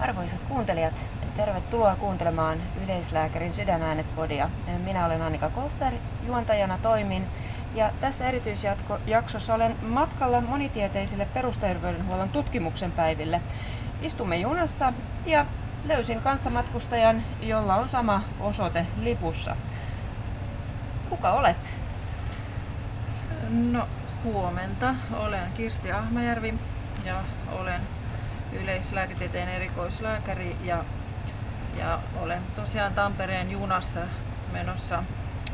Arvoisat kuuntelijat, tervetuloa kuuntelemaan Yleislääkärin sydänäänet-podia. Minä olen Annika Kolster, juontajana toimin ja tässä erityisjaksossa olen matkalla monitieteisille perusterveydenhuollon tutkimuksen päiville. Istumme junassa ja löysin kanssamatkustajan, jolla on sama osoite lipussa. Kuka olet? No, huomenta. Olen Kirsti Ahmajärvi ja olen yleislääketieteen erikoislääkäri ja, ja olen tosiaan Tampereen junassa menossa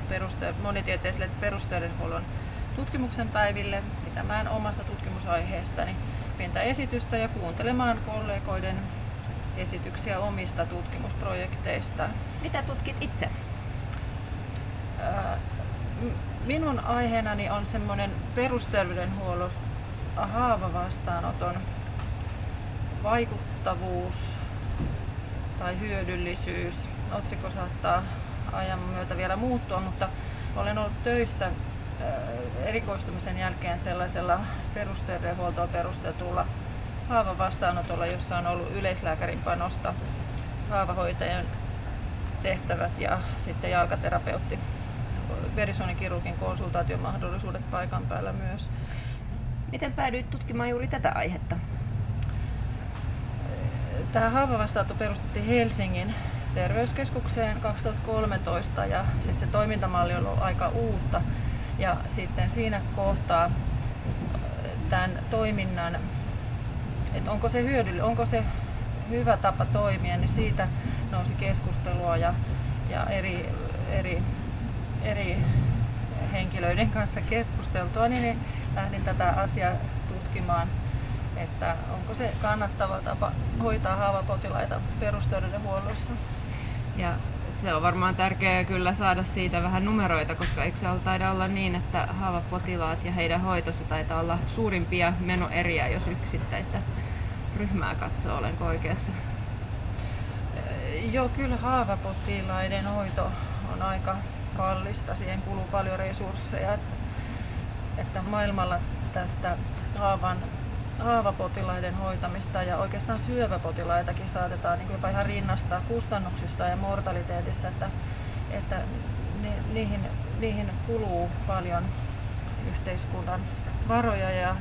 peruste- monitieteiselle perusterveydenhuollon tutkimuksen päiville pitämään omasta tutkimusaiheestani pientä esitystä ja kuuntelemaan kollegoiden esityksiä omista tutkimusprojekteista. Mitä tutkit itse? Minun aiheenani on semmoinen perusterveydenhuollon haavavastaanoton vaikuttavuus tai hyödyllisyys. Otsikko saattaa ajan myötä vielä muuttua, mutta olen ollut töissä erikoistumisen jälkeen sellaisella perusterveydenhuoltoa perustetulla haavavastaanotolla, jossa on ollut yleislääkärin panosta, haavahoitajan tehtävät ja sitten jalkaterapeutti, verisuonikirurgin konsultaatiomahdollisuudet paikan päällä myös. Miten päädyit tutkimaan juuri tätä aihetta? Tämä haavavastaanotto perustettiin Helsingin terveyskeskukseen 2013 ja sitten se toimintamalli on ollut aika uutta. Ja sitten siinä kohtaa tämän toiminnan, että onko se hyödyllinen, onko se hyvä tapa toimia, niin siitä nousi keskustelua ja, ja eri, eri, eri henkilöiden kanssa keskusteltua, niin lähdin tätä asiaa tutkimaan että onko se kannattava tapa hoitaa haavapotilaita perusterveydenhuollossa. Ja se on varmaan tärkeää kyllä saada siitä vähän numeroita, koska eikö se taida olla niin, että haavapotilaat ja heidän hoitossa taitaa olla suurimpia menoeriä, jos yksittäistä ryhmää katsoo, olenko oikeassa? Joo, kyllä haavapotilaiden hoito on aika kallista, siihen kuluu paljon resursseja. Että maailmalla tästä haavan haavapotilaiden hoitamista ja oikeastaan syöväpotilaitakin saatetaan niin jopa ihan rinnastaa kustannuksista ja mortaliteetissa, että, että ni, niihin, niihin kuluu paljon yhteiskunnan varoja ja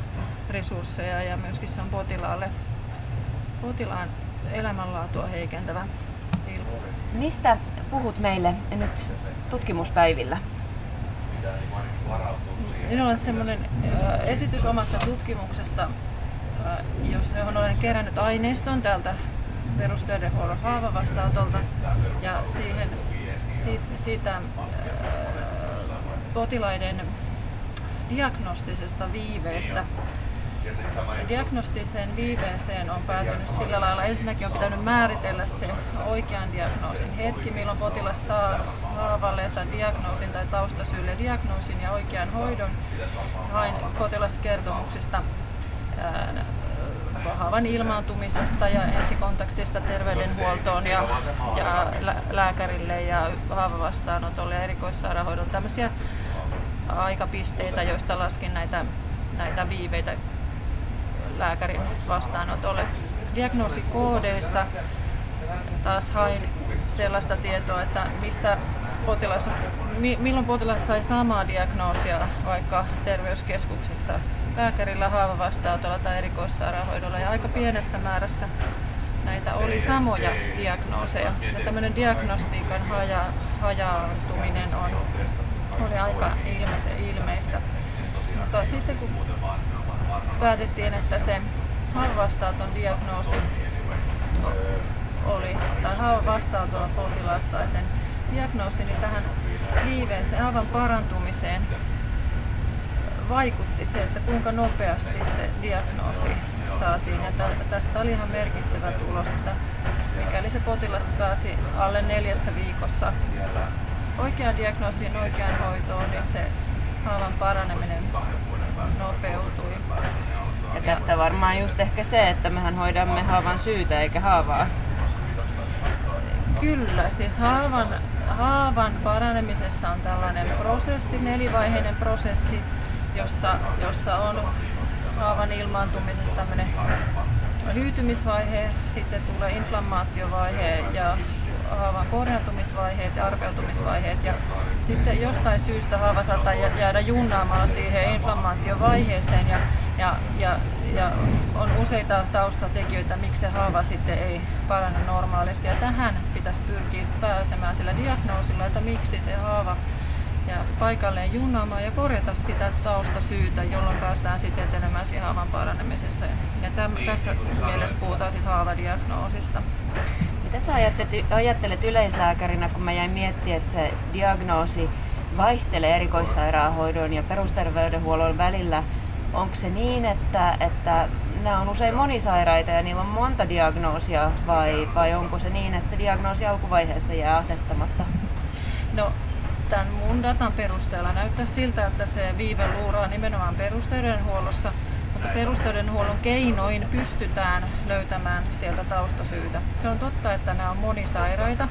resursseja ja myöskin se on potilaalle, potilaan elämänlaatua heikentävä ilmiö. Mistä puhut meille nyt tutkimuspäivillä? Minulla on semmoinen esitys omasta tutkimuksesta, johon olen kerännyt aineiston täältä perusterveydenhuollon haavavastaanotolta ja siihen, siitä potilaiden diagnostisesta viiveestä. Diagnostiseen viiveeseen on päätynyt sillä lailla, ensinnäkin on pitänyt määritellä se oikean diagnoosin hetki, milloin potilas saa haavalleensa diagnoosin tai taustasyylle diagnoosin ja oikean hoidon. Hain potilaskertomuksista haavan ilmaantumisesta ja ensikontaktista terveydenhuoltoon ja, ja lääkärille ja haavavastaanotolle ja erikoissairaanhoidon tämmöisiä aikapisteitä, joista laskin näitä, näitä viiveitä lääkärin vastaanotolle. Diagnoosikoodeista taas hain sellaista tietoa, että missä potilas, milloin potilaat sai samaa diagnoosia vaikka terveyskeskuksessa lääkärillä haavavastaanotolla tai erikoissairaanhoidolla ja aika pienessä määrässä näitä oli samoja diagnooseja. Ja tämmöinen diagnostiikan haja, hajaantuminen on, oli aika ilmeisen ilmeistä. Mutta sitten kun päätettiin, että se haavavastaanoton diagnoosi oli, tai haavavastaanotolla potilaassa sai sen diagnoosin, niin tähän viiveeseen, haavan parantumiseen vaikutti se, että kuinka nopeasti se diagnoosi saatiin. Ja tästä oli ihan merkitsevä tulos, että mikäli se potilas pääsi alle neljässä viikossa oikeaan diagnoosiin, oikeaan hoitoon, niin se haavan paraneminen nopeutui. Ja tästä varmaan just ehkä se, että mehän hoidamme haavan syytä eikä haavaa. Kyllä, siis haavan, haavan paranemisessa on tällainen prosessi, nelivaiheinen prosessi, jossa, jossa on haavan ilmaantumisessa tämmöinen hyytymisvaihe, sitten tulee inflammaatiovaihe ja haavan korjaantumisvaiheet ja arpeutumisvaiheet. Ja sitten jostain syystä haava saattaa jäädä junnaamaan siihen inflammaatiovaiheeseen ja, ja, ja, ja on useita taustatekijöitä, miksi se haava sitten ei parane normaalisti. Ja tähän pitäisi pyrkiä pääsemään sillä diagnoosilla, että miksi se haava ja paikalleen junnaamaan ja korjata sitä taustasyytä, jolloin päästään sitten etenemään siihen haavan paranemisessa. Ja täm, tässä mielessä puhutaan sitten haavadiagnoosista. Mitä sä ajattelet, ajattelet yleislääkärinä, kun mä jäin miettimään, että se diagnoosi vaihtelee erikoissairaanhoidon ja perusterveydenhuollon välillä. Onko se niin, että, että nämä on usein monisairaita ja niillä on monta diagnoosia vai, vai onko se niin, että se diagnoosi alkuvaiheessa jää asettamatta? No tämän mun datan perusteella näyttää siltä, että se viive luuraa nimenomaan perusterveydenhuollossa, mutta perusterveydenhuollon keinoin pystytään löytämään sieltä taustasyytä. Se on totta, että nämä on monisairaita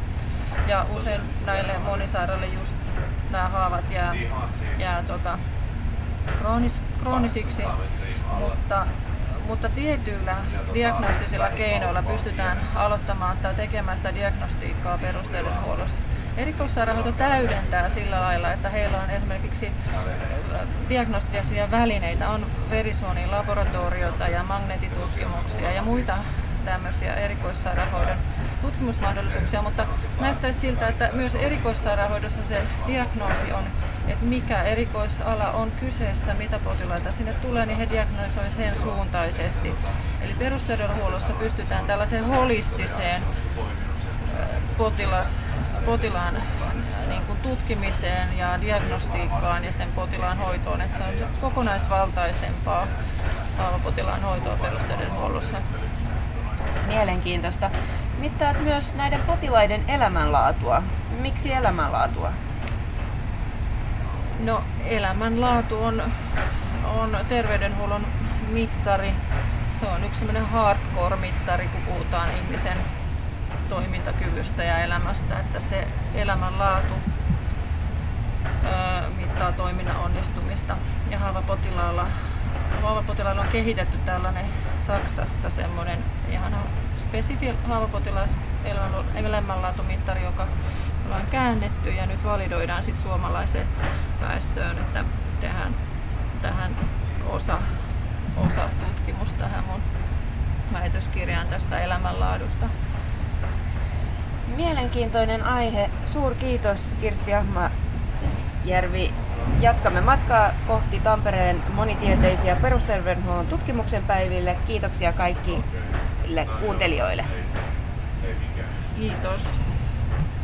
ja usein näille monisairaille just nämä haavat jää, jää tota, kroonis, kroonisiksi, mutta mutta tietyillä diagnostisilla keinoilla pystytään aloittamaan tai tekemään sitä diagnostiikkaa perusterveydenhuollossa. Erikoissairaanhoito täydentää sillä lailla, että heillä on esimerkiksi äh, diagnostisia välineitä, on verisuonin laboratoriota ja magneettitutkimuksia ja muita tämmöisiä erikoissairaanhoidon tutkimusmahdollisuuksia, mutta näyttäisi siltä, että myös erikoissairaanhoidossa se diagnoosi on, että mikä erikoisala on kyseessä, mitä potilaita sinne tulee, niin he diagnoisoivat sen suuntaisesti. Eli perusterveydenhuollossa pystytään tällaiseen holistiseen potilas potilaan niin kuin tutkimiseen ja diagnostiikkaan ja sen potilaan hoitoon, että se on kokonaisvaltaisempaa potilaan hoitoa perusterveydenhuollossa. Mielenkiintoista. Mittaat myös näiden potilaiden elämänlaatua. Miksi elämänlaatua? No elämänlaatu on, on terveydenhuollon mittari. Se on yksi hardcore-mittari, kun puhutaan ihmisen toimintakyvystä ja elämästä, että se elämänlaatu mittaa toiminnan onnistumista. Ja haavapotilaalla, haavapotilaalla on kehitetty tällainen Saksassa semmoinen ihan spesifi haavapotilaan elämänlaatumittari, joka ollaan käännetty ja nyt validoidaan sit suomalaiseen väestöön, että tehdään tähän osa, osa tutkimusta tähän mun väitöskirjaan tästä elämänlaadusta. Mielenkiintoinen aihe. Suur kiitos Kirsti Ahmajärvi. Jatkamme matkaa kohti Tampereen monitieteisiä perusterveydenhuollon tutkimuksen päiville. Kiitoksia kaikille kuuntelijoille. Kiitos.